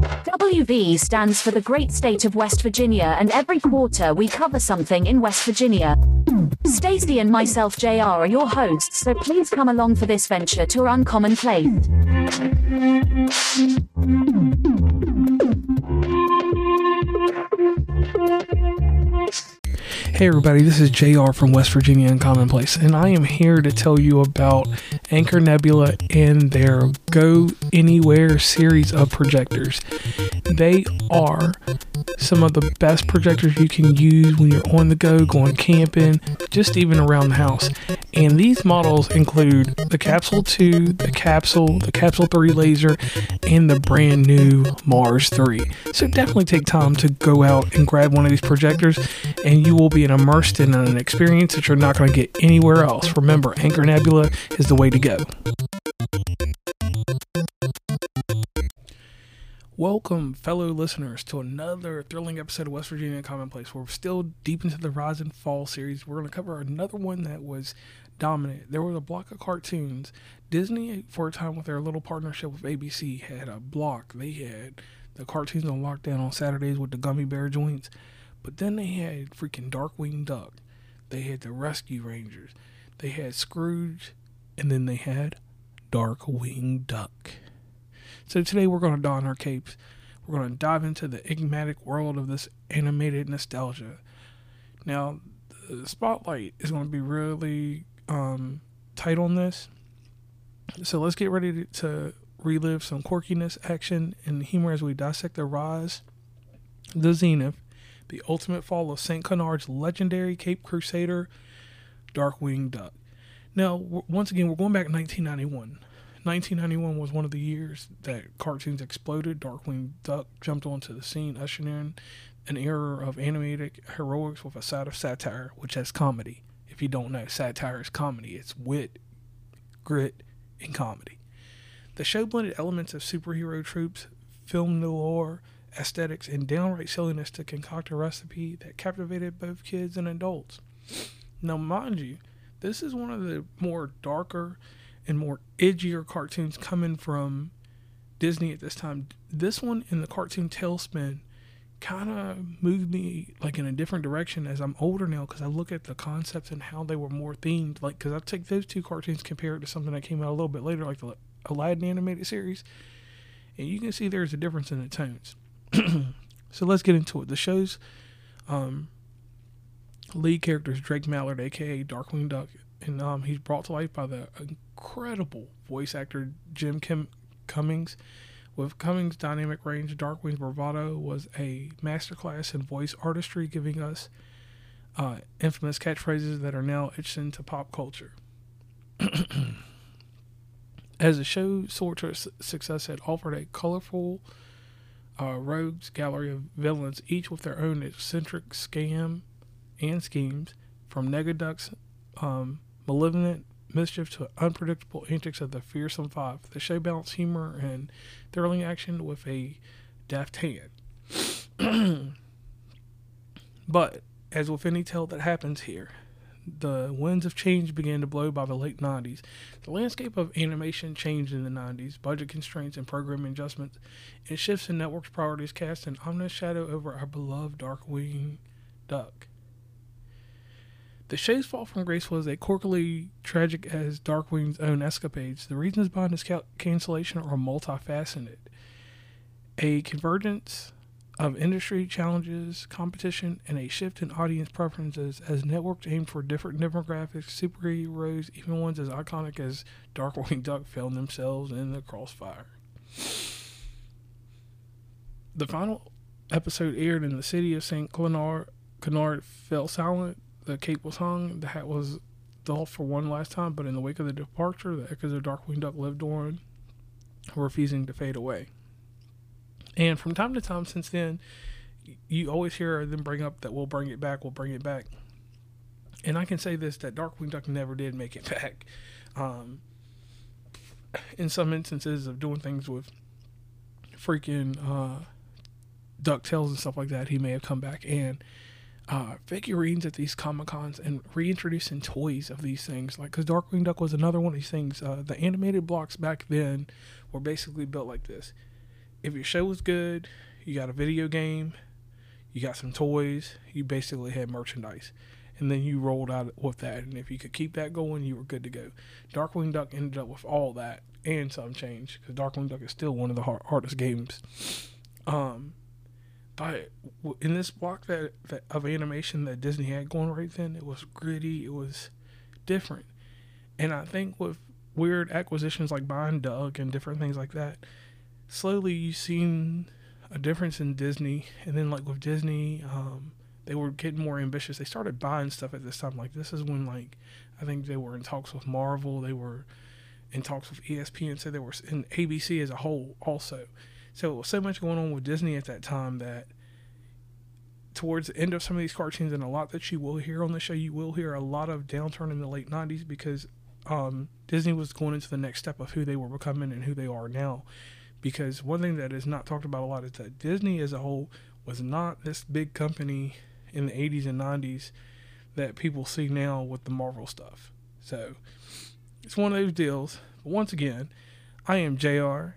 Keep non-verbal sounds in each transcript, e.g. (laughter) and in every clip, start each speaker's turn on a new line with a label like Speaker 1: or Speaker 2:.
Speaker 1: WV stands for the great state of West Virginia, and every quarter we cover something in West Virginia. Stacy and myself, JR, are your hosts, so please come along for this venture to our uncommon place.
Speaker 2: Hey everybody, this is JR from West Virginia Uncommonplace, and I am here to tell you about Anker Nebula and their Go Anywhere series of projectors. They are some of the best projectors you can use when you're on the go, going camping, just even around the house. And these models include the Capsule 2, the Capsule, the Capsule 3 laser, and the brand new Mars 3. So definitely take time to go out and grab one of these projectors, and you will be immersed in an experience that you're not going to get anywhere else. Remember, Anker Nebula is the way to go. Welcome, fellow listeners, to another thrilling episode of West Virginia Commonplace. We're still deep into the Rise and Fall series. We're going to cover another one that was dominant. There was a block of cartoons. Disney, for a time, with their little partnership with ABC, had a block. They had the cartoons on lockdown on Saturdays with the gummy bear joints. But then they had freaking Darkwing Duck. They had the Rescue Rangers. They had Scrooge. And then they had Darkwing Duck. So today we're going to don our capes. We're going to dive into the enigmatic world of this animated nostalgia. Now, the spotlight is going to be really um, tight on this. So let's get ready to, relive some quirkiness, action, and humor as we dissect the rise, the zenith, the ultimate fall of St. Canard's legendary Cape Crusader, Darkwing Duck. Now, once again, we're going back to 1991. 1991 was one of the years that cartoons exploded. Darkwing Duck jumped onto the scene, ushering in an era of animated heroics with a side of satire, which has comedy. If you don't know, satire is comedy. It's wit, grit, and comedy. The show blended elements of superhero tropes, film noir, aesthetics, and downright silliness to concoct a recipe that captivated both kids and adults. Now, mind you, this is one of the more darker and more edgier cartoons coming from Disney at this time. This one in the cartoon TaleSpin kind of moved me like in a different direction as I'm older now because I look at the concepts and how they were more themed. Like, because I take those two cartoons, compare it to something that came out a little bit later, like the Aladdin animated series, and you can see there's a difference in the tones. (clears throat) so let's get into it. The show's um, lead character is Drake Mallard, aka Darkwing Duck, and um, he's brought to life by the incredible voice actor Jim Kim Cummings. With Cummings' dynamic range, Darkwing's bravado was a masterclass in voice artistry, giving us uh, infamous catchphrases that are now etched into pop culture. (clears throat) As the show soared to success, it offered a colorful uh, rogues gallery of villains, each with their own eccentric scam and schemes, from Negaduck's um, malevolent mischief to unpredictable antics of the fearsome five. The show balanced humor and thrilling action with a deft hand. (clears throat) but, as with any tale that happens here, the winds of change began to blow by the late 90s. The landscape of animation changed in the 90s. Budget constraints and programming adjustments and shifts in networks' priorities cast an ominous shadow over our beloved Darkwing Duck. The show's fall from grace was as corkily tragic as Darkwing's own escapades. The reasons behind his cancellation are multifaceted. A convergence of industry challenges, competition, and a shift in audience preferences as networks aim for different demographics, superheroes, even ones as iconic as Darkwing Duck found themselves in the crossfire. The final episode aired in the city of St. Canard fell silent the cape was hung, the hat was doffed for one last time, but in the wake of the departure, the echoes of Darkwing Duck lived on, refusing to fade away. And from time to time since then, you always hear them bring up that we'll bring it back, we'll bring it back. and I can say this that Darkwing Duck never did make it (laughs) back. Um, in some instances of doing things with freaking uh, and stuff like that, he may have come back and uh, figurines at these Comic Cons and reintroducing toys of these things. Like, because Darkwing Duck was another one of these things. Uh, the animated blocks back then were basically built like this. If your show was good, you got a video game, you got some toys, you basically had merchandise. And then you rolled out with that. And if you could keep that going, you were good to go. Darkwing Duck ended up with all that and some change because Darkwing Duck is still one of the hard, hardest games. Um, but in this block that, that of animation that Disney had going right then, it was gritty. It was different, and I think with weird acquisitions like buying Doug and different things like that, slowly you've seen a difference in Disney. And then like with Disney, um, they were getting more ambitious. They started buying stuff at this time. Like this is when like I think they were in talks with Marvel. They were in talks with ESPN. So they were in ABC as a whole also. So it was so much going on with Disney at that time that towards the end of some of these cartoons and a lot that you will hear on the show, you will hear a lot of downturn in the late 90s because um, Disney was going into the next step of who they were becoming and who they are now. Because one thing that is not talked about a lot is that Disney as a whole was not this big company in the 80s and 90s that people see now with the Marvel stuff. So it's one of those deals. But once again, I am JR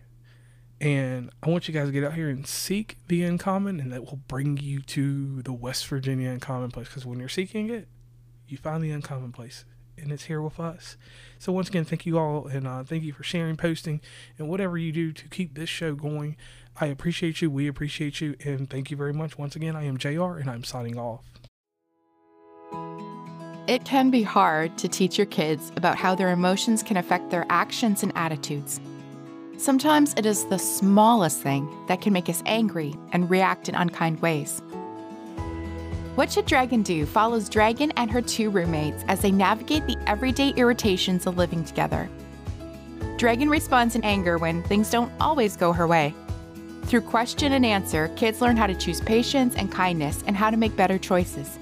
Speaker 2: and I want you guys to get out here and seek the uncommon, and that will bring you to the West Virginia uncommon place. Because when you're seeking it, you find the uncommon place, and it's here with us. So, once again, thank you all, and uh, thank you for sharing, posting, and whatever you do to keep this show going. I appreciate you. We appreciate you. And thank you very much. Once again, I am JR, and I'm signing off.
Speaker 3: It can be hard to teach your kids about how their emotions can affect their actions and attitudes. Sometimes it is the smallest thing that can make us angry and react in unkind ways. What Should Dragon Do follows Dragon and her two roommates as they navigate the everyday irritations of living together. Dragon responds in anger when things don't always go her way. Through question and answer, kids learn how to choose patience and kindness and how to make better choices.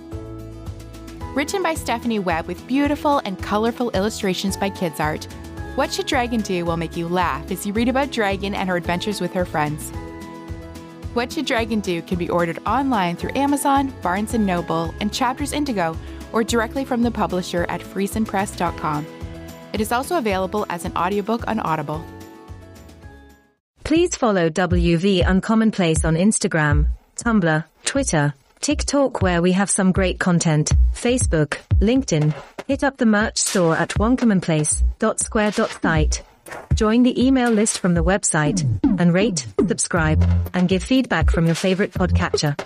Speaker 3: Written by Stephanie Webb with beautiful and colorful illustrations by Kids Art, what Should Dragon Do will make you laugh as you read about Dragon and her adventures with her friends. What Should Dragon Do can be ordered online through Amazon, Barnes & Noble, and Chapters Indigo, or directly from the publisher at friesenpress.com. It is also available as an audiobook on Audible.
Speaker 4: Please follow WV Uncommonplace on Instagram, Tumblr, Twitter, TikTok where we have some great content, Facebook, LinkedIn. Hit up the merch store at uncommonplace.square.site. Join the email list from the website and rate, subscribe, and give feedback from your favorite podcatcher.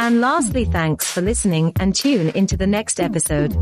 Speaker 4: And lastly, thanks for listening and tune into the next episode.